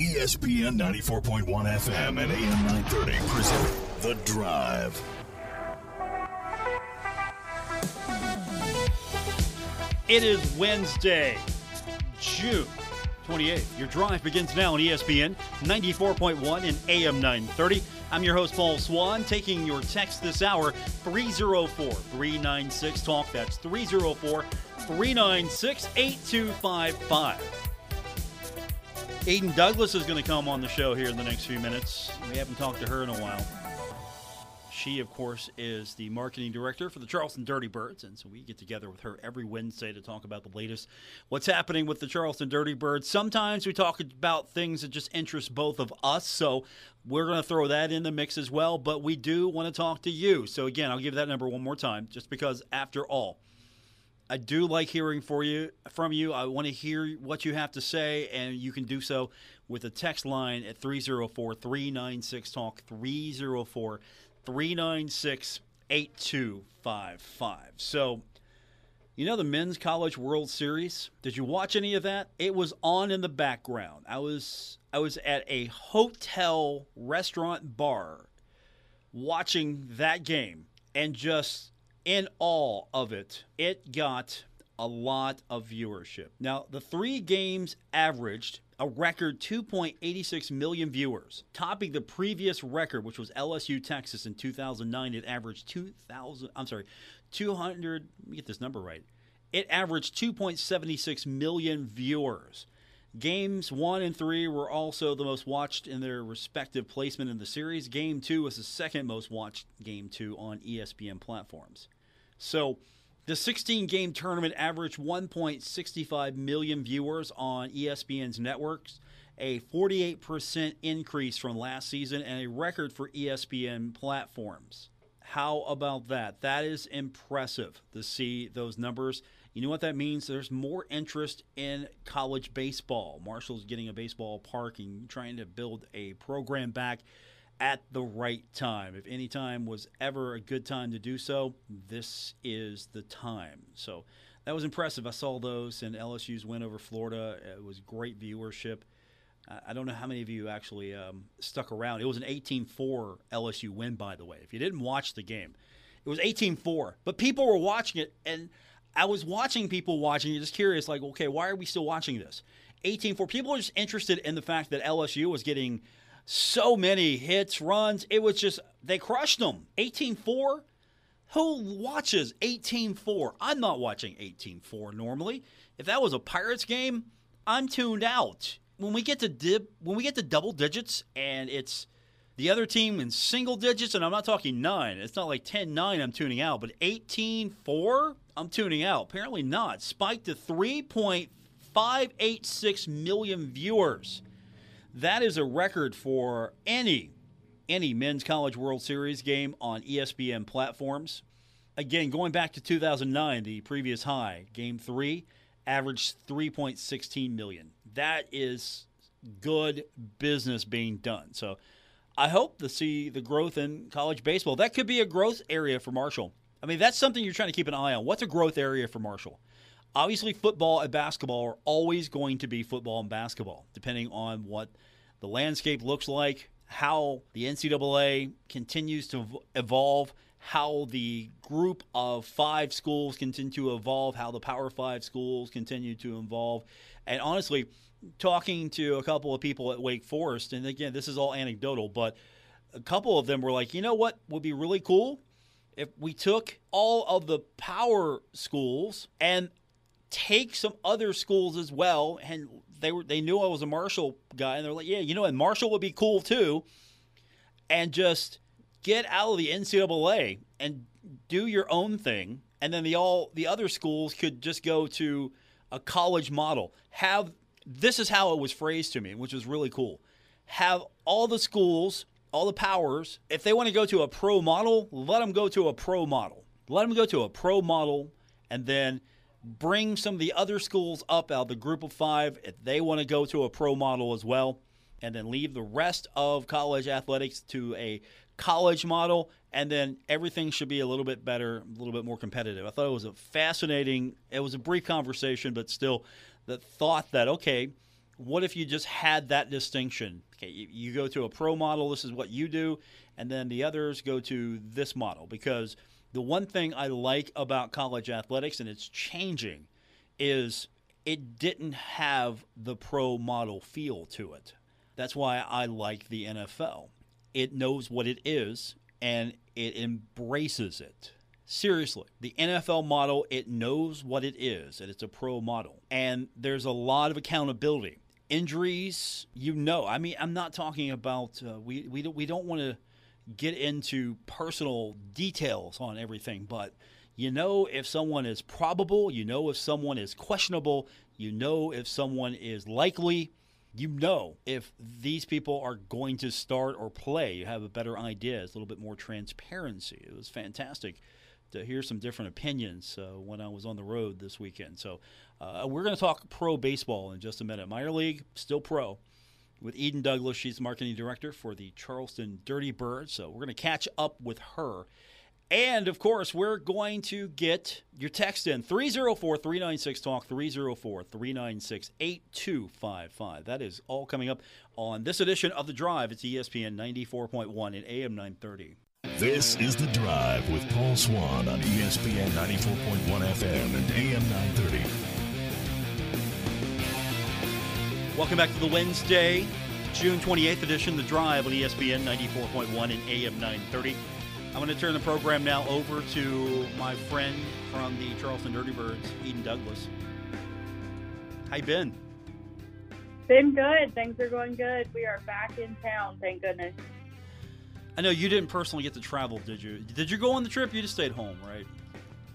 ESPN 94.1 FM and AM 930 present The Drive. It is Wednesday, June 28th. Your drive begins now on ESPN 94.1 and AM 930. I'm your host, Paul Swann, taking your text this hour 304 396 Talk. That's 304 396 8255. Aiden Douglas is going to come on the show here in the next few minutes. We haven't talked to her in a while. She, of course, is the marketing director for the Charleston Dirty Birds, and so we get together with her every Wednesday to talk about the latest, what's happening with the Charleston Dirty Birds. Sometimes we talk about things that just interest both of us, so we're going to throw that in the mix as well. But we do want to talk to you. So again, I'll give that number one more time, just because, after all, I do like hearing for you from you. I want to hear what you have to say, and you can do so with a text line at 304 396 Talk 304 396 8255. So, you know the Men's College World Series? Did you watch any of that? It was on in the background. I was I was at a hotel restaurant bar watching that game and just in all of it. It got a lot of viewership. Now, the three games averaged a record 2.86 million viewers, topping the previous record, which was LSU Texas in 2009. It averaged 2,000. I'm sorry, 200. Let me get this number right. It averaged 2.76 million viewers. Games one and three were also the most watched in their respective placement in the series. Game two was the second most watched game two on ESPN platforms. So, the 16 game tournament averaged 1.65 million viewers on ESPN's networks, a 48% increase from last season, and a record for ESPN platforms. How about that? That is impressive to see those numbers. You know what that means? There's more interest in college baseball. Marshall's getting a baseball park and trying to build a program back at the right time. If any time was ever a good time to do so, this is the time. So that was impressive. I saw those and LSU's win over Florida. It was great viewership. I- don't know how many of you actually um, stuck around. It was an 18 4 LSU win, by the way. If you didn't watch the game, it was 18 4. But people were watching it, and I was watching people watching just curious, like, okay, why are we still watching this? 18 4. People are just interested in the fact that LSU was getting so many hits, runs. It was just, they crushed them. 18 4. Who watches 18 4? I'm not watching 18 4 normally. If that was a Pirates game, I'm tuned out. When we get to dib, when we get to double digits and it's the other team in single digits, and I'm not talking nine. It's not like 10 9 I'm tuning out, but 18 4 I'm tuning out. Apparently not. Spiked to 3.586 million viewers. That is a record for any any men's college World Series game on ESPN platforms. Again, going back to 2009, the previous high, game 3 averaged 3.16 million. That is good business being done. So, I hope to see the growth in college baseball. That could be a growth area for Marshall. I mean, that's something you're trying to keep an eye on. What's a growth area for Marshall? Obviously, football and basketball are always going to be football and basketball, depending on what the landscape looks like, how the NCAA continues to evolve, how the group of five schools continue to evolve, how the Power Five schools continue to evolve. And honestly, talking to a couple of people at Wake Forest, and again, this is all anecdotal, but a couple of them were like, you know what would be really cool? If we took all of the power schools and take some other schools as well, and they were they knew I was a Marshall guy, and they're like, yeah, you know, and Marshall would be cool too, and just get out of the NCAA and do your own thing, and then the all the other schools could just go to a college model. Have this is how it was phrased to me, which was really cool. Have all the schools, all the powers, if they want to go to a pro model, let them go to a pro model. Let them go to a pro model, and then bring some of the other schools up out of the group of five if they want to go to a pro model as well, and then leave the rest of college athletics to a college model, and then everything should be a little bit better, a little bit more competitive. I thought it was a fascinating, it was a brief conversation, but still the thought that, okay, what if you just had that distinction? Okay, you, you go to a pro model, this is what you do, and then the others go to this model. Because the one thing I like about college athletics, and it's changing, is it didn't have the pro model feel to it. That's why I like the NFL. It knows what it is and it embraces it. Seriously, the NFL model, it knows what it is, and it's a pro model. And there's a lot of accountability. Injuries, you know. I mean, I'm not talking about, uh, we, we don't, we don't want to get into personal details on everything, but you know if someone is probable, you know if someone is questionable, you know if someone is likely, you know if these people are going to start or play. You have a better idea. It's a little bit more transparency. It was fantastic to hear some different opinions uh, when I was on the road this weekend. So uh, we're going to talk pro baseball in just a minute. Minor league, still pro. With Eden Douglas, she's marketing director for the Charleston Dirty Birds. So we're going to catch up with her and of course, we're going to get your text in 304 396 Talk, 304 396 8255. That is all coming up on this edition of The Drive. It's ESPN 94.1 and AM 930. This is The Drive with Paul Swann on ESPN 94.1 FM and AM 930. Welcome back to the Wednesday, June 28th edition, The Drive on ESPN 94.1 and AM 930. I'm going to turn the program now over to my friend from the Charleston Dirty Birds, Eden Douglas. How you been? Been good. Things are going good. We are back in town, thank goodness. I know you didn't personally get to travel, did you? Did you go on the trip? You just stayed home, right?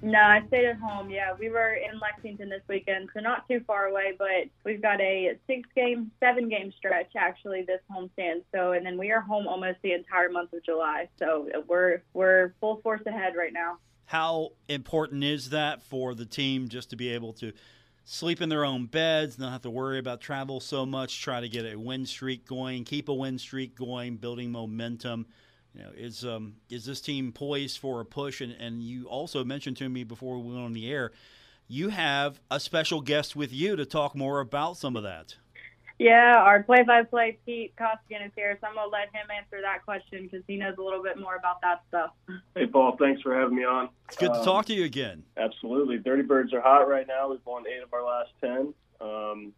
No, I stayed at home. Yeah, we were in Lexington this weekend, so not too far away. But we've got a six-game, seven-game stretch actually this homestand. So, and then we are home almost the entire month of July. So we're we're full force ahead right now. How important is that for the team just to be able to sleep in their own beds, not have to worry about travel so much, try to get a win streak going, keep a win streak going, building momentum? You know, is um, is this team poised for a push? And, and you also mentioned to me before we went on the air, you have a special guest with you to talk more about some of that. Yeah, our play-by-play Pete Costigan is here, so I'm gonna let him answer that question because he knows a little bit more about that stuff. Hey, Paul, thanks for having me on. It's good um, to talk to you again. Absolutely, Dirty Birds are hot right now. We've won eight of our last ten. Um,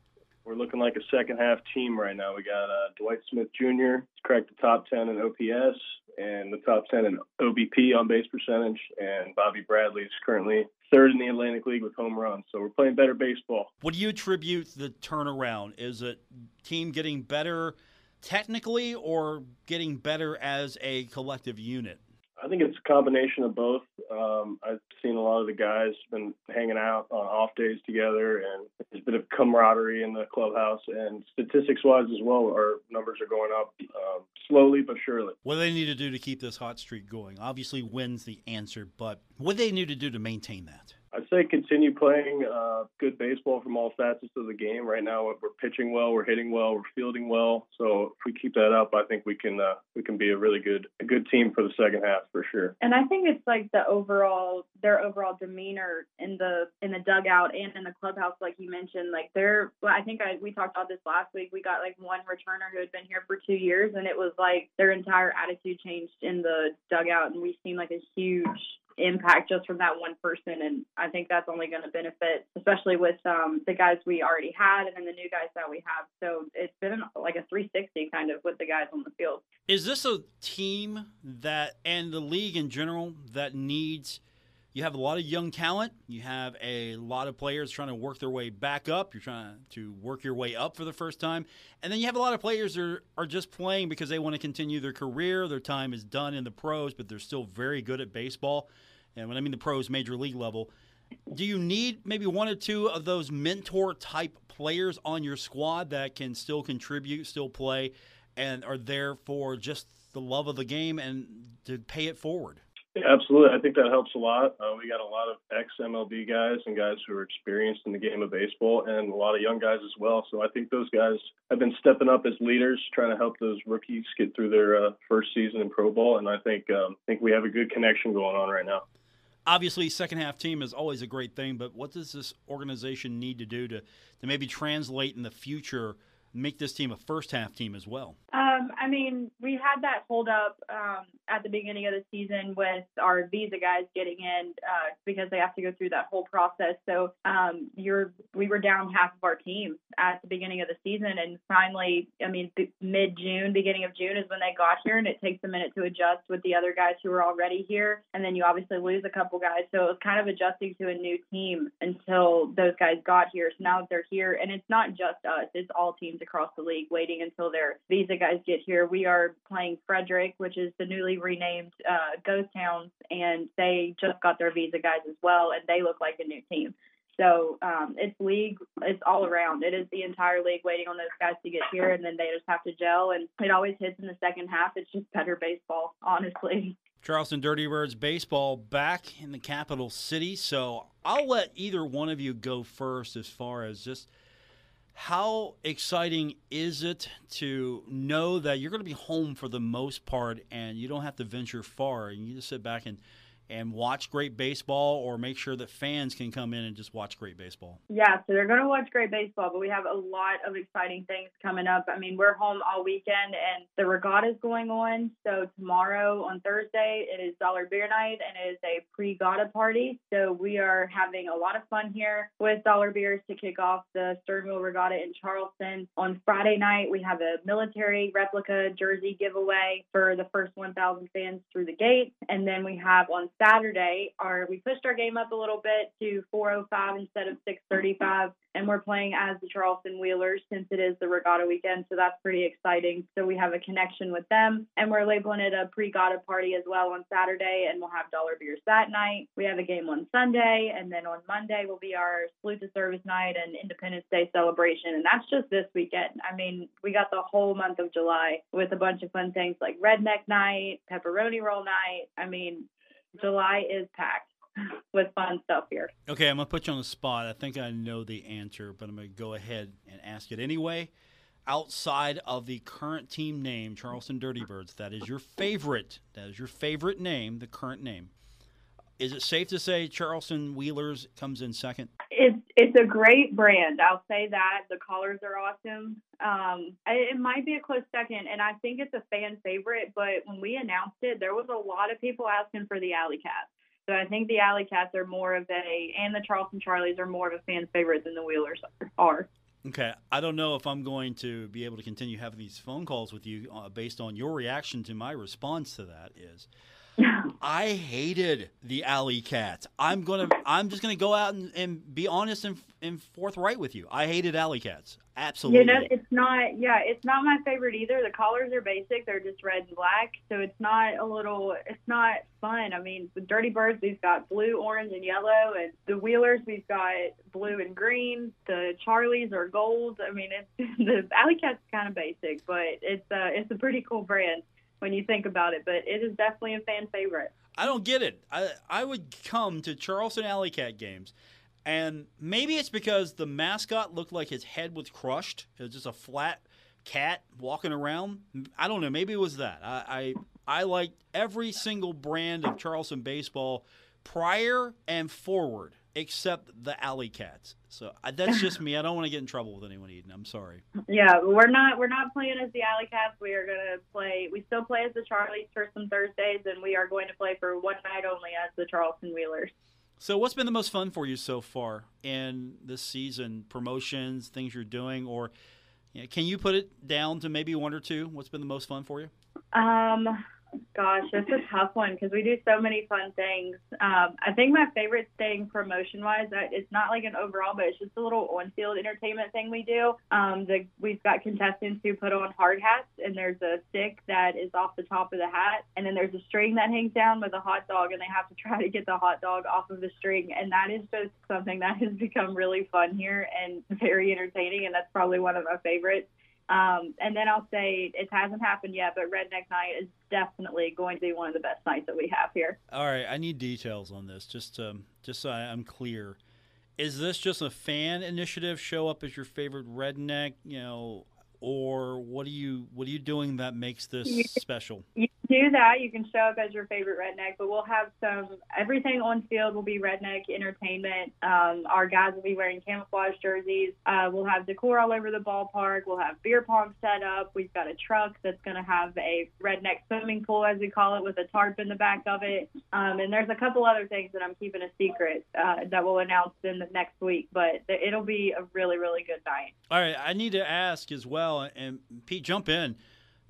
we're looking like a second half team right now. We got uh, Dwight Smith Jr. cracked the top 10 in OPS and the top 10 in OBP on base percentage. And Bobby Bradley is currently third in the Atlantic League with home runs. So we're playing better baseball. What do you attribute the turnaround? Is it team getting better technically or getting better as a collective unit? I think it's a combination of both. Um, I've seen a lot of the guys been hanging out on off days together, and there's a bit of camaraderie in the clubhouse. And statistics-wise as well, our numbers are going up um, slowly but surely. What do they need to do to keep this hot streak going? Obviously, wins the answer, but what do they need to do to maintain that? I'd say continue playing uh, good baseball from all facets of the game. Right now, we're pitching well, we're hitting well, we're fielding well. So if we keep that up, I think we can uh, we can be a really good a good team for the second half for sure. And I think it's like the overall their overall demeanor in the in the dugout and in the clubhouse, like you mentioned. Like they're I think I we talked about this last week. We got like one returner who had been here for two years, and it was like their entire attitude changed in the dugout, and we've seen like a huge impact just from that one person. And I think that's only going to benefit, especially with um, the guys we already had and then the new guys that we have. So it's been like a 360 kind of with the guys on the field. Is this a team that, and the league in general, that needs you have a lot of young talent. You have a lot of players trying to work their way back up. You're trying to work your way up for the first time. And then you have a lot of players that are, just playing because they want to continue their career. Their time is done in the pros, but they're still very good at baseball. And when I mean the pros, major league level, do you need maybe one or two of those mentor type players on your squad that can still contribute, still play, and are there for just the love of the game and to pay it forward? Absolutely. I think that helps a lot. Uh, we got a lot of ex MLB guys and guys who are experienced in the game of baseball, and a lot of young guys as well. So I think those guys have been stepping up as leaders, trying to help those rookies get through their uh, first season in pro ball. And I think um, I think we have a good connection going on right now. Obviously, second half team is always a great thing, but what does this organization need to do to to maybe translate in the future? Make this team a first half team as well? Um, I mean, we had that hold up um, at the beginning of the season with our visa guys getting in uh, because they have to go through that whole process. So um, you're we were down half of our team at the beginning of the season, and finally, I mean, mid June, beginning of June is when they got here, and it takes a minute to adjust with the other guys who were already here, and then you obviously lose a couple guys. So it was kind of adjusting to a new team until those guys got here. So now that they're here, and it's not just us; it's all teams across the league waiting until their visa guys get here. We are playing Frederick, which is the newly renamed uh, Ghost Hounds, and they just got their visa guys as well, and they look like a new team. So um, it's league, it's all around. It is the entire league waiting on those guys to get here, and then they just have to gel. And it always hits in the second half. It's just better baseball, honestly. Charleston Dirty Birds baseball back in the capital city. So I'll let either one of you go first as far as just how exciting is it to know that you're going to be home for the most part and you don't have to venture far and you just sit back and and watch great baseball or make sure that fans can come in and just watch great baseball? Yeah, so they're going to watch great baseball, but we have a lot of exciting things coming up. I mean, we're home all weekend and the regatta is going on. So tomorrow on Thursday, it is Dollar Beer Night and it is a pre-gata party. So we are having a lot of fun here with Dollar Beers to kick off the Stern Wheel Regatta in Charleston. On Friday night, we have a military replica jersey giveaway for the first 1,000 fans through the gate. And then we have on Saturday, our we pushed our game up a little bit to 4:05 instead of 6:35 and we're playing as the Charleston Wheelers since it is the regatta weekend, so that's pretty exciting. So we have a connection with them, and we're labeling it a pre-gata party as well on Saturday, and we'll have dollar beers that night. We have a game on Sunday, and then on Monday will be our salute to service night and Independence Day celebration, and that's just this weekend. I mean, we got the whole month of July with a bunch of fun things like redneck night, pepperoni roll night. I mean, July is packed with fun stuff here. Okay, I'm gonna put you on the spot. I think I know the answer, but I'm gonna go ahead and ask it anyway. Outside of the current team name, Charleston Dirty Birds, that is your favorite. That is your favorite name, the current name. Is it safe to say Charleston Wheelers comes in second? It's it's a great brand. I'll say that the collars are awesome. Um, it might be a close second, and I think it's a fan favorite. But when we announced it, there was a lot of people asking for the Alley Cats. So I think the Alley Cats are more of a, and the Charleston Charlies are more of a fan favorite than the Wheelers are. Okay, I don't know if I'm going to be able to continue having these phone calls with you uh, based on your reaction to my response to that. Is I hated the Alley Cats. I'm gonna. I'm just gonna go out and, and be honest and, and forthright with you. I hated Alley Cats. Absolutely. You know, it's not. Yeah, it's not my favorite either. The collars are basic. They're just red and black, so it's not a little. It's not fun. I mean, with Dirty Birds, we've got blue, orange, and yellow, and the Wheelers, we've got blue and green. The Charlies are gold. I mean, it's the Alley Cat's kind of basic, but it's uh, it's a pretty cool brand when you think about it. But it is definitely a fan favorite. I don't get it. I I would come to Charleston Alley Cat games, and maybe it's because the mascot looked like his head was crushed. It was just a flat cat walking around. I don't know. Maybe it was that. I I, I liked every single brand of Charleston baseball prior and forward except the alley cats. So that's just me. I don't want to get in trouble with anyone, Eden. I'm sorry. Yeah, we're not we're not playing as the alley cats. We are going to play. We still play as the Charlies for some Thursdays, and we are going to play for one night only as the Charleston Wheelers. So, what's been the most fun for you so far in this season? Promotions, things you're doing, or you know, can you put it down to maybe one or two? What's been the most fun for you? Um, Gosh, it's a tough one because we do so many fun things. Um, I think my favorite thing promotion wise, it's not like an overall, but it's just a little on field entertainment thing we do. Um, the, we've got contestants who put on hard hats, and there's a stick that is off the top of the hat, and then there's a string that hangs down with a hot dog, and they have to try to get the hot dog off of the string. And that is just something that has become really fun here and very entertaining, and that's probably one of my favorites. Um, and then I'll say it hasn't happened yet, but Redneck Night is definitely going to be one of the best nights that we have here. All right, I need details on this, just to, just so I'm clear. Is this just a fan initiative? Show up as your favorite redneck, you know, or what are you what are you doing that makes this you, special? You do do that. You can show up as your favorite redneck, but we'll have some everything on field will be redneck entertainment. Um, our guys will be wearing camouflage jerseys. Uh, we'll have decor all over the ballpark. We'll have beer pong set up. We've got a truck that's going to have a redneck swimming pool, as we call it, with a tarp in the back of it. Um, and there's a couple other things that I'm keeping a secret uh, that we'll announce in the next week, but it'll be a really, really good night. All right, I need to ask as well, and Pete, jump in.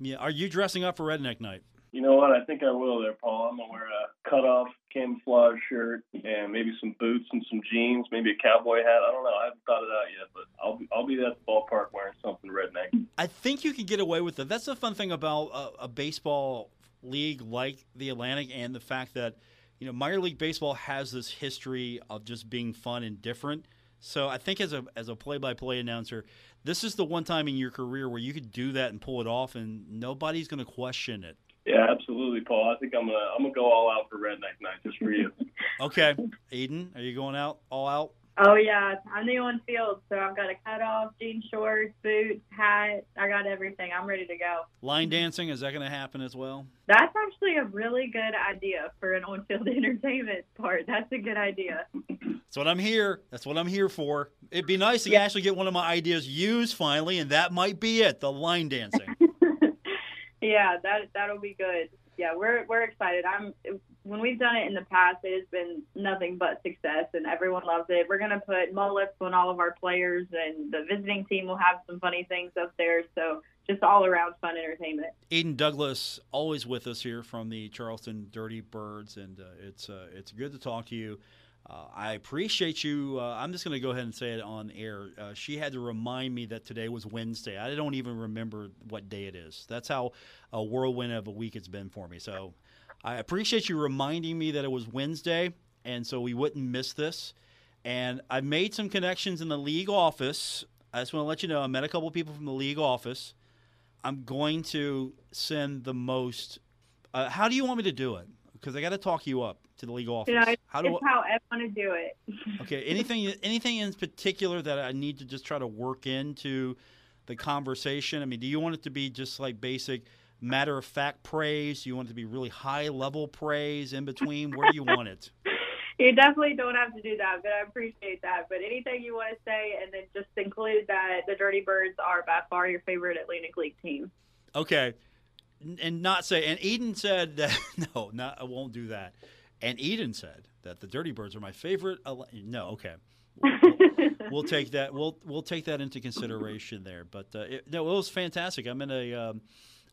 Yeah, are you dressing up for Redneck Night? You know what? I think I will there, Paul. I'm gonna wear a cutoff camouflage shirt and maybe some boots and some jeans, maybe a cowboy hat. I don't know. I haven't thought it out yet, but I'll be, I'll be at the ballpark wearing something redneck. I think you can get away with it. That's the fun thing about a, a baseball league like the Atlantic and the fact that you know minor league baseball has this history of just being fun and different. So I think as a as a play by play announcer, this is the one time in your career where you could do that and pull it off, and nobody's going to question it. Yeah, absolutely, Paul. I think I'm gonna I'm gonna go all out for Redneck Night just for you. okay, Eden, are you going out all out? Oh yeah, I'm the on field, so I've got a cutoff, jean shorts, boots, hat. I got everything. I'm ready to go. Line dancing is that going to happen as well? That's actually a really good idea for an on-field entertainment part. That's a good idea. That's what I'm here. That's what I'm here for. It'd be nice to yeah. actually get one of my ideas used finally, and that might be it. The line dancing. yeah, that that'll be good. Yeah, we're we're excited. I'm when we've done it in the past, it has been nothing but success, and everyone loves it. We're gonna put mullets on all of our players, and the visiting team will have some funny things up there. So just all around fun entertainment. Eden Douglas, always with us here from the Charleston Dirty Birds, and uh, it's uh, it's good to talk to you. Uh, I appreciate you. Uh, I'm just going to go ahead and say it on air. Uh, she had to remind me that today was Wednesday. I don't even remember what day it is. That's how a whirlwind of a week it's been for me. So I appreciate you reminding me that it was Wednesday, and so we wouldn't miss this. And I made some connections in the league office. I just want to let you know I met a couple people from the league office. I'm going to send the most. Uh, how do you want me to do it? Because I got to talk you up to the league office. You know, how do how I want to do it. okay. Anything anything in particular that I need to just try to work into the conversation? I mean, do you want it to be just like basic? matter of fact praise? Do you want it to be really high level praise in between? Where do you want it? You definitely don't have to do that, but I appreciate that. But anything you want to say, and then just include that the Dirty Birds are by far your favorite Atlantic League team. Okay, and not say. And Eden said that no, not I won't do that. And Eden said that the Dirty Birds are my favorite. No, okay. We'll, take that. We'll we'll take that into consideration there. But uh, it, no, it was fantastic. I'm in a um,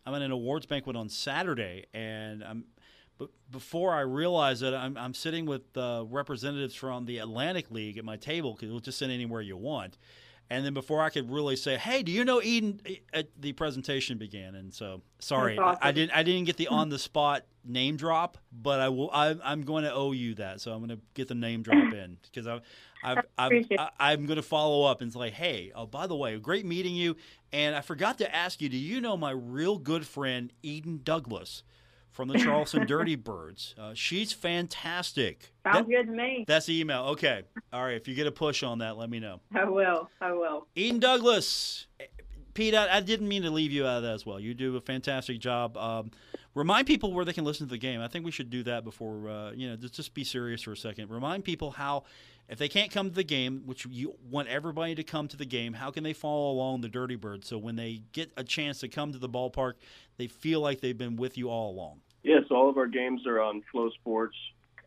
I'm at an awards banquet on Saturday, and I'm. But before I realize it, I'm, I'm sitting with uh, representatives from the Atlantic League at my table because we'll just sit anywhere you want. And then before I could really say, "Hey, do you know Eden?" the presentation began, and so sorry, awesome. I, I, didn't I didn't get the on the spot name drop, but I will. I, am going to owe you that, so I'm going to get the name drop in because I I've, I've, I, am going to follow up and say, hey, oh, by the way, great meeting you. And I forgot to ask you, do you know my real good friend, Eden Douglas? From the Charleston Dirty Birds. Uh, she's fantastic. Sounds that, good to me. That's the email. Okay. All right. If you get a push on that, let me know. I will. I will. Eden Douglas. Pete, I, I, didn't mean to leave you out of that as well. You do a fantastic job. Um, remind people where they can listen to the game. I think we should do that before, uh, you know, just, just be serious for a second. Remind people how if they can't come to the game, which you want everybody to come to the game, how can they follow along the Dirty Birds so when they get a chance to come to the ballpark, they feel like they've been with you all along? Yes, all of our games are on FloSports,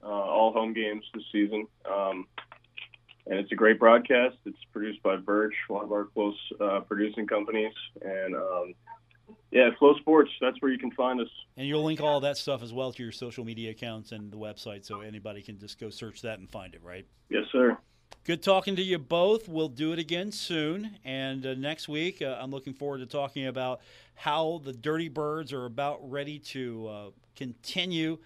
uh, all home games this season. Um, and it's a great broadcast. It's produced by Birch, one of our close uh, producing companies. And um, yeah, FloSports. That's where you can find us. And you'll link all that stuff as well to your social media accounts and the website, so anybody can just go search that and find it. Right? Yes, sir. Good talking to you both. We'll do it again soon. And uh, next week, uh, I'm looking forward to talking about how the Dirty Birds are about ready to uh, continue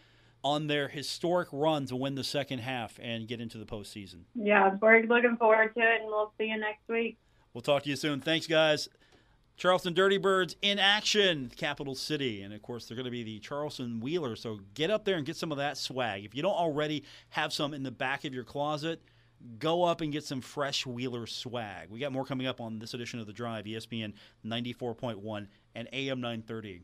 on their historic run to win the second half and get into the postseason. Yeah, we're looking forward to it, and we'll see you next week. We'll talk to you soon. Thanks, guys. Charleston Dirty Birds in action, capital city. And of course, they're going to be the Charleston Wheelers. So get up there and get some of that swag. If you don't already have some in the back of your closet, go up and get some fresh Wheeler swag. We got more coming up on this edition of The Drive, ESPN 94.1 and AM 930.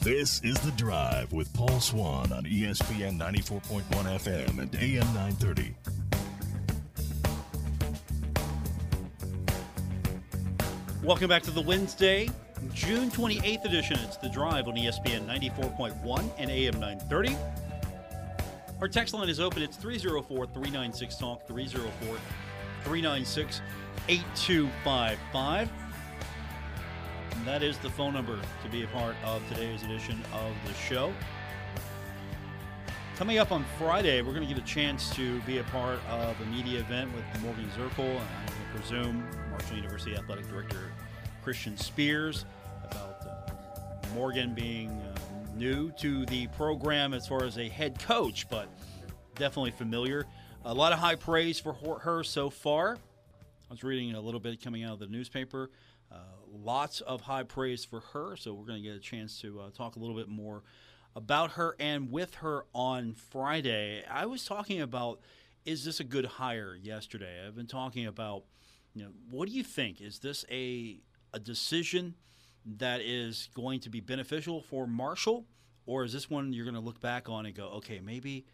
This is The Drive with Paul Swann on ESPN 94.1 FM and AM 930. Welcome back to the Wednesday, June 28th edition. It's The Drive on ESPN 94.1 and AM 930. Our text line is open. It's 304 396 Talk, 304 396 8255. That is the phone number to be a part of today's edition of the show. Coming up on Friday, we're going to get a chance to be a part of a media event with Morgan Zerkle and presume Marshall University Athletic Director Christian Spears about uh, Morgan being uh, new to the program as far as a head coach, but definitely familiar. A lot of high praise for her so far. I was reading a little bit coming out of the newspaper. Uh, lots of high praise for her, so we're going to get a chance to uh, talk a little bit more about her and with her on Friday. I was talking about is this a good hire yesterday? I've been talking about you know what do you think? Is this a a decision that is going to be beneficial for Marshall, or is this one you're going to look back on and go, okay, maybe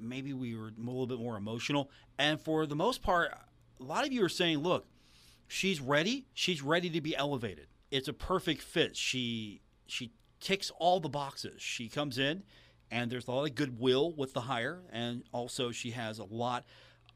maybe we were a little bit more emotional? And for the most part, a lot of you are saying, look, she's ready. She's ready to be elevated. It's a perfect fit. She she ticks all the boxes. She comes in, and there's a lot of goodwill with the hire, and also she has a lot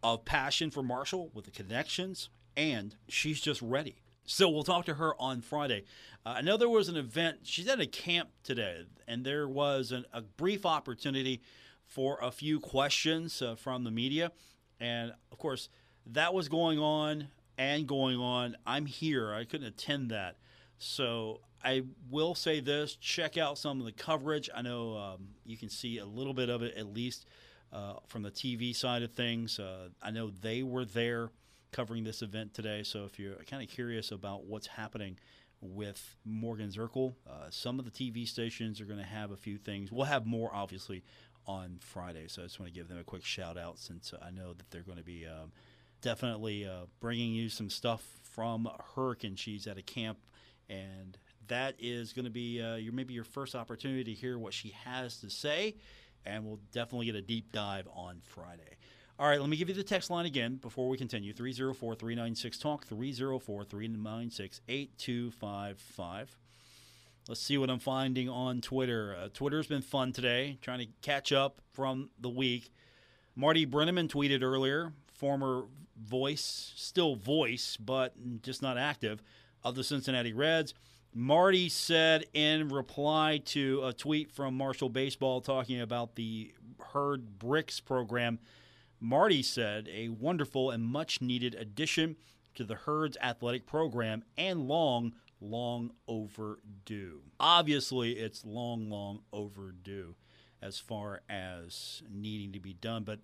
of passion for Marshall with the connections, and she's just ready. So we'll talk to her on Friday. Uh, I know there was an event. She's at a camp today, and there was an, a brief opportunity for a few questions uh, from the media, and of course that was going on and going on. I'm here. I couldn't attend that, so I will say this: check out some of the coverage. I know um, you can see a little bit of it, at least uh, from the TV side of things. Uh, I know they were there covering this event today, so if you're kind of curious about what's happening with Morgan Zerkle, uh, some of the TV stations are going to have a few things. We'll have more, obviously, on Friday. So I just want to give them a quick shout out since I know that they're going to be um, definitely uh, bringing you some stuff from Hurricane. She's at a camp and that is going to be uh, your maybe your first opportunity to hear what she has to say, and we'll definitely get a deep dive on Friday. All right, let me give you the text line again before we continue 304 396 Talk, 304 396 8255. Let's see what I'm finding on Twitter. Uh, Twitter's been fun today, trying to catch up from the week. Marty Brennaman tweeted earlier, former voice, still voice, but just not active, of the Cincinnati Reds. Marty said in reply to a tweet from Marshall Baseball talking about the Herd Bricks program, Marty said a wonderful and much needed addition to the Herd's athletic program and long, long overdue. Obviously, it's long, long overdue as far as needing to be done, but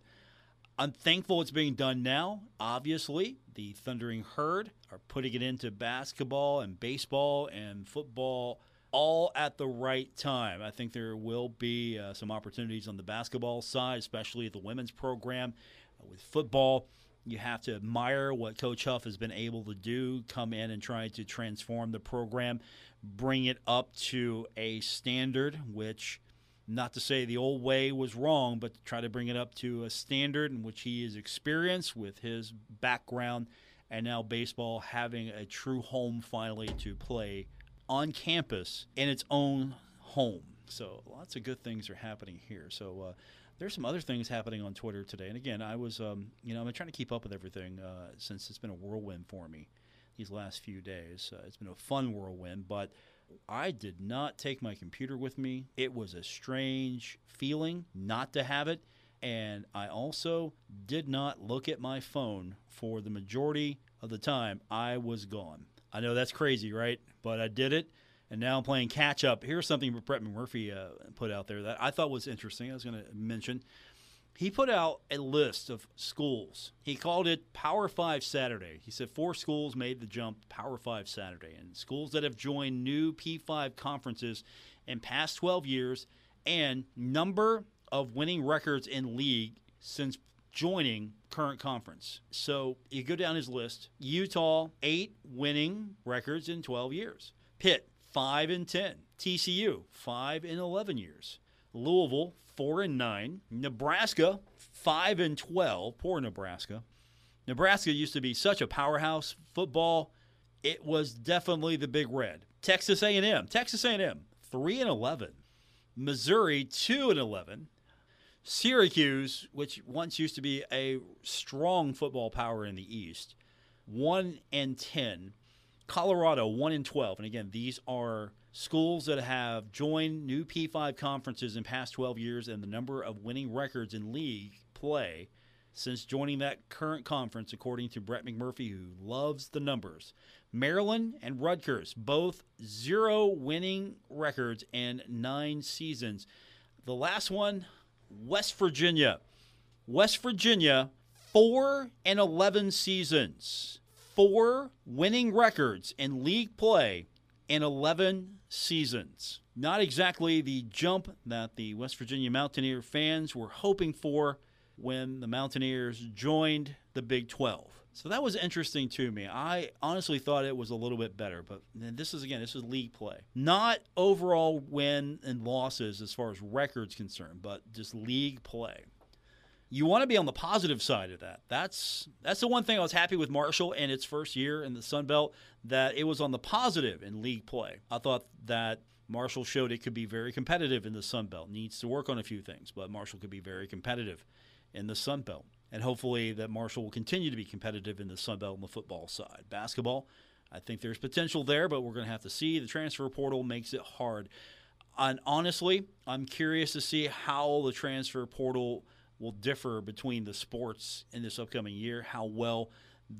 I'm thankful it's being done now. Obviously, the Thundering Herd are putting it into basketball and baseball and football all at the right time. I think there will be uh, some opportunities on the basketball side, especially the women's program. Uh, with football, you have to admire what Coach Huff has been able to do, come in and try to transform the program, bring it up to a standard which not to say the old way was wrong, but to try to bring it up to a standard in which he is experienced with his background and now baseball having a true home finally to play on campus in its own home. So lots of good things are happening here. So uh, there's some other things happening on Twitter today. And again, I was, um, you know, I'm trying to keep up with everything uh, since it's been a whirlwind for me these last few days. Uh, it's been a fun whirlwind, but I did not take my computer with me. It was a strange feeling not to have it. And I also did not look at my phone for the majority of the time I was gone. I know that's crazy, right? But I did it. And now I'm playing catch up. Here's something Brett McMurphy uh, put out there that I thought was interesting. I was going to mention. He put out a list of schools. He called it Power Five Saturday. He said four schools made the jump Power Five Saturday, and schools that have joined new P5 conferences in past 12 years, and number of winning records in league since joining current conference. So you go down his list Utah, eight winning records in 12 years. Pitt, 5 and 10. TCU, 5 and 11 years. Louisville, 4 and 9. Nebraska, 5 and 12. Poor Nebraska. Nebraska used to be such a powerhouse football. It was definitely the big red. Texas A&M, Texas A&M, 3 and 11. Missouri, 2 and 11. Syracuse, which once used to be a strong football power in the East, 1 and 10. Colorado, 1 and 12. And again, these are schools that have joined new P5 conferences in past 12 years and the number of winning records in league play since joining that current conference, according to Brett McMurphy, who loves the numbers. Maryland and Rutgers, both zero winning records and nine seasons. The last one, West Virginia. West Virginia, four and 11 seasons, four winning records in league play in 11 seasons. Not exactly the jump that the West Virginia Mountaineer fans were hoping for when the Mountaineers joined the Big 12. So that was interesting to me. I honestly thought it was a little bit better, but this is again, this is league play. Not overall win and losses as far as records concerned, but just league play. You want to be on the positive side of that. That's that's the one thing I was happy with Marshall in its first year in the Sun Belt that it was on the positive in league play. I thought that Marshall showed it could be very competitive in the Sun Belt. Needs to work on a few things, but Marshall could be very competitive in the Sun Belt. And hopefully that Marshall will continue to be competitive in the Sun Belt on the football side. Basketball, I think there's potential there, but we're going to have to see. The transfer portal makes it hard. And honestly, I'm curious to see how the transfer portal will differ between the sports in this upcoming year, how well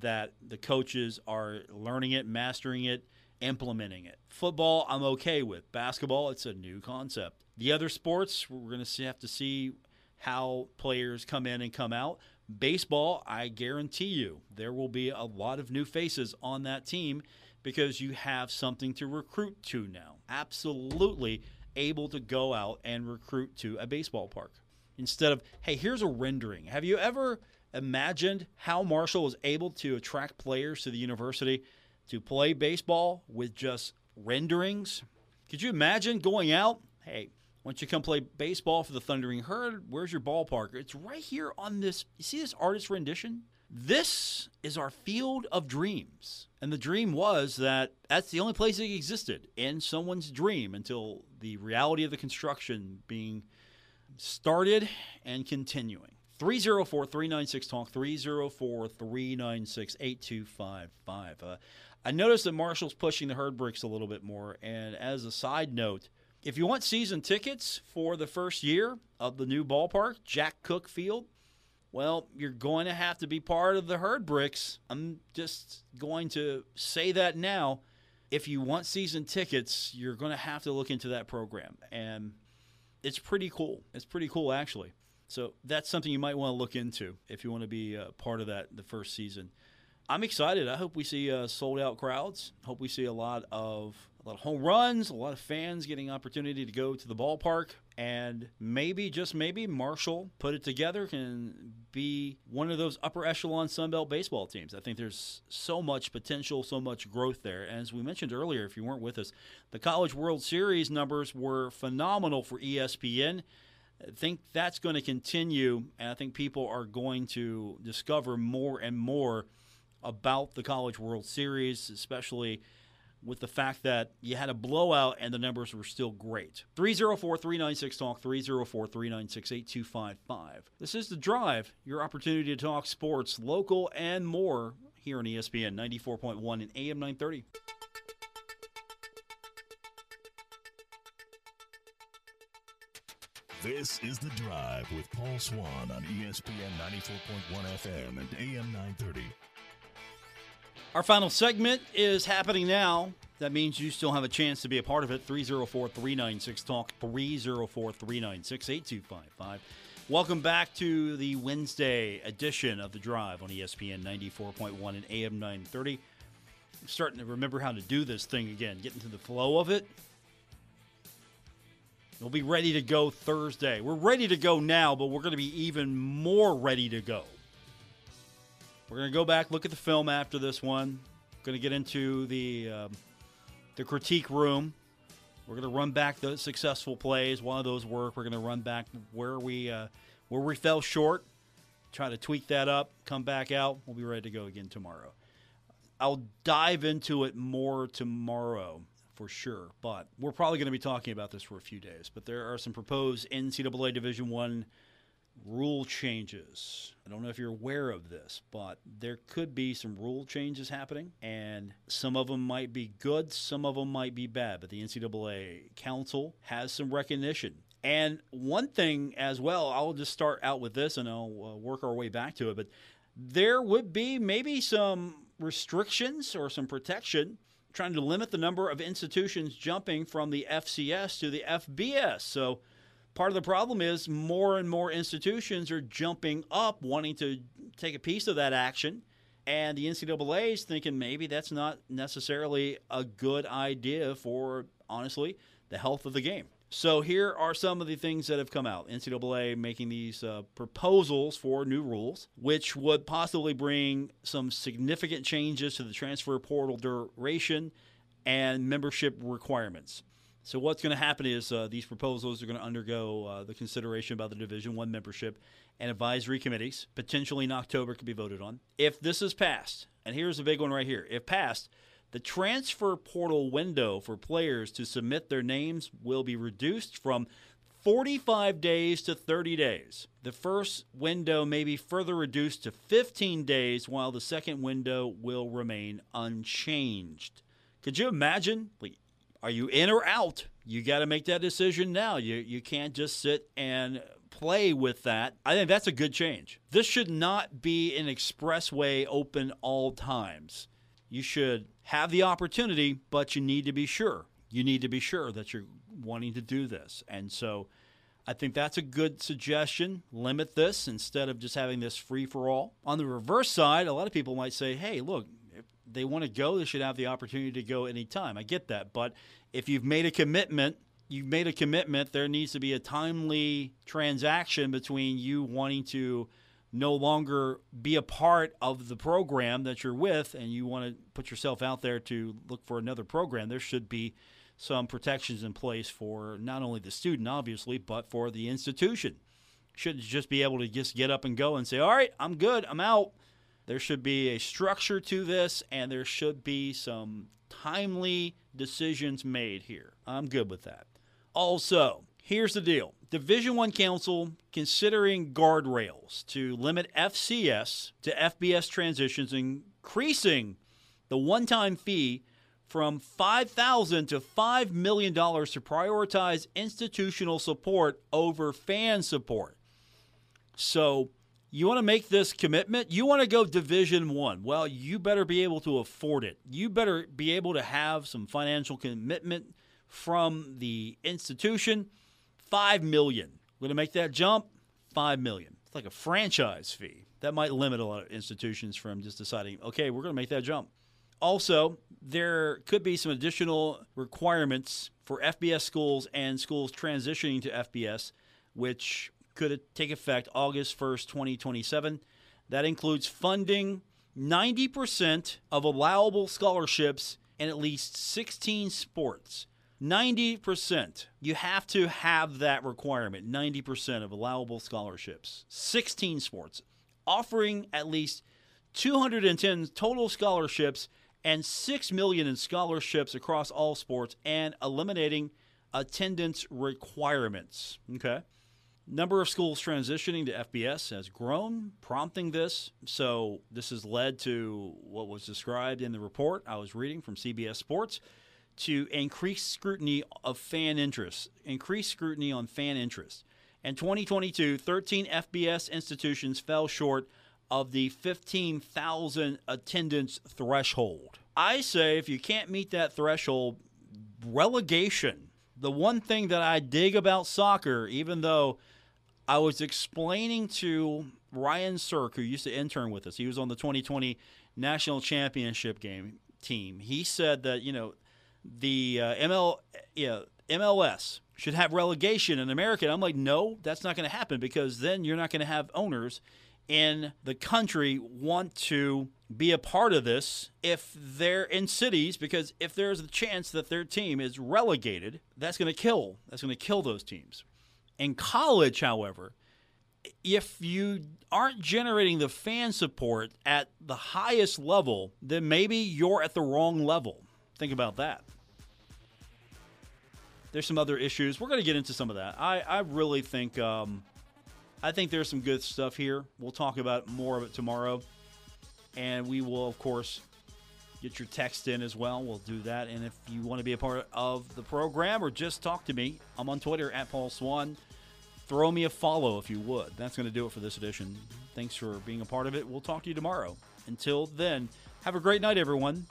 that the coaches are learning it, mastering it, implementing it. Football, I'm okay with. Basketball, it's a new concept. The other sports, we're going to have to see how players come in and come out. Baseball, I guarantee you, there will be a lot of new faces on that team because you have something to recruit to now. Absolutely able to go out and recruit to a baseball park instead of, hey, here's a rendering. Have you ever imagined how Marshall was able to attract players to the university to play baseball with just renderings? Could you imagine going out? Hey, once you come play baseball for the Thundering Herd, where's your ballpark? It's right here on this. You see this artist rendition? This is our field of dreams. And the dream was that that's the only place it existed in someone's dream until the reality of the construction being started and continuing. 304 396 Talk, 304 396 8255. Uh, I noticed that Marshall's pushing the herd bricks a little bit more. And as a side note, if you want season tickets for the first year of the new ballpark, Jack Cook Field, well, you're going to have to be part of the herd bricks. I'm just going to say that now. If you want season tickets, you're going to have to look into that program. And it's pretty cool. It's pretty cool, actually. So that's something you might want to look into if you want to be a part of that the first season. I'm excited. I hope we see uh, sold out crowds. Hope we see a lot of a lot of home runs, a lot of fans getting opportunity to go to the ballpark, and maybe just maybe Marshall put it together can be one of those upper echelon Sunbelt baseball teams. I think there's so much potential, so much growth there. As we mentioned earlier, if you weren't with us, the College World Series numbers were phenomenal for ESPN. I think that's going to continue, and I think people are going to discover more and more about the College World Series, especially with the fact that you had a blowout and the numbers were still great. 304 396 Talk, 304 396 8255. This is The Drive, your opportunity to talk sports, local, and more here on ESPN 94.1 and AM 930. This is The Drive with Paul Swann on ESPN 94.1 FM and AM 930. Our final segment is happening now. That means you still have a chance to be a part of it. 304 396 Talk, 304 396 8255. Welcome back to the Wednesday edition of The Drive on ESPN 94.1 and AM 930. I'm starting to remember how to do this thing again, getting to the flow of it. We'll be ready to go Thursday. We're ready to go now, but we're going to be even more ready to go we're going to go back, look at the film after this one. Going to get into the um, the critique room We're going to run back the successful plays. One of those work. We're going to run back where we uh, where we fell short. Try to tweak that up. Come back out. We'll be ready to go again tomorrow. I'll dive into it more tomorrow for sure, but we're probably going to be talking about this for a few days. But there are some proposed NCAA Division One rule changes. I don't know if you're aware of this, but there could be some rule changes happening, and some of them might be good, some of them might be bad. But the NCAA Council has some recognition. And one thing as well, I'll just start out with this and I'll uh, work our way back to it, but there would be maybe some restrictions or some protection trying to limit the number of institutions jumping from the FCS to the FBS. So, part of the problem is more and more institutions are jumping up, wanting to take a piece of that action. And the NCAA is thinking maybe that's not necessarily a good idea for, honestly, the health of the game. So here are some of the things that have come out. NCAA making these uh, proposals for new rules, which would possibly bring some significant changes to the transfer portal duration and membership requirements. So what's going to happen is uh, these proposals are going to undergo uh, the consideration by the Division One membership and advisory committees. Potentially in October could be voted on. If this is passed, and here's a big one right here. If passed, the transfer portal window for players to submit their names will be reduced from 45 days to 30 days. The first window may be further reduced to 15 days, while the second window will remain unchanged. Could you imagine? Like, are you in or out? You got to make that decision now. You you can't just sit and play with that. I think that's a good change. This should not be an expressway open all times. You should have the opportunity, but you need to be sure. You need to be sure that you're wanting to do this. And so I think that's a good suggestion. Limit this instead of just having this free for all. On the reverse side, a lot of people might say, hey, look, they want to go, they should have the opportunity to go anytime. I get that. But if you've made a commitment, you've made a commitment, there needs to be a timely transaction between you wanting to no longer be a part of the program that you're with and you want to put yourself out there to look for another program. There should be some protections in place for not only the student, obviously, but for the institution. Shouldn't just be able to just get up and go and say, all right, I'm good, I'm out. There should be a structure to this, and there should be some timely decisions made here. I'm good with that. Also, here's the deal division one council considering guardrails to limit fcs to fbs transitions increasing the one-time fee from $5000 to $5 million to prioritize institutional support over fan support so you want to make this commitment you want to go division one well you better be able to afford it you better be able to have some financial commitment from the institution five million. We're going to make that jump. Five million. It's like a franchise fee. That might limit a lot of institutions from just deciding, okay, we're going to make that jump. Also, there could be some additional requirements for FBS schools and schools transitioning to FBS, which could take effect August 1st, 2027. That includes funding 90% of allowable scholarships in at least 16 sports. 90%. You have to have that requirement 90% of allowable scholarships. 16 sports offering at least 210 total scholarships and 6 million in scholarships across all sports and eliminating attendance requirements. Okay. Number of schools transitioning to FBS has grown, prompting this. So, this has led to what was described in the report I was reading from CBS Sports to increased scrutiny of fan interest, increased scrutiny on fan interest. In 2022, 13 FBS institutions fell short of the 15,000 attendance threshold. I say if you can't meet that threshold, relegation. The one thing that I dig about soccer, even though I was explaining to Ryan Sirk, who used to intern with us, he was on the 2020 national championship game team. He said that, you know, the uh, ML, yeah, MLS should have relegation in America. I'm like, no, that's not going to happen because then you're not going to have owners in the country want to be a part of this if they're in cities because if there's a chance that their team is relegated, that's going to kill. That's going to kill those teams. In college, however, if you aren't generating the fan support at the highest level, then maybe you're at the wrong level. Think about that. There's some other issues. We're going to get into some of that. I, I really think um, I think there's some good stuff here. We'll talk about more of it tomorrow. And we will, of course, get your text in as well. We'll do that. And if you want to be a part of the program or just talk to me, I'm on Twitter at Paul Swann. Throw me a follow if you would. That's going to do it for this edition. Thanks for being a part of it. We'll talk to you tomorrow. Until then, have a great night, everyone.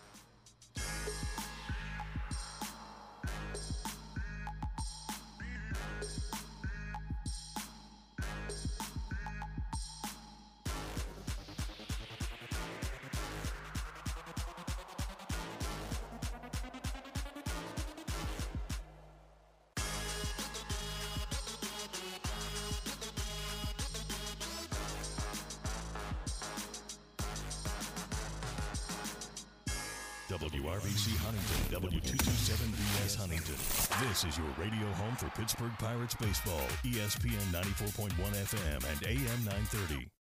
Pittsburgh Pirates baseball, ESPN 94.1 FM and AM 930.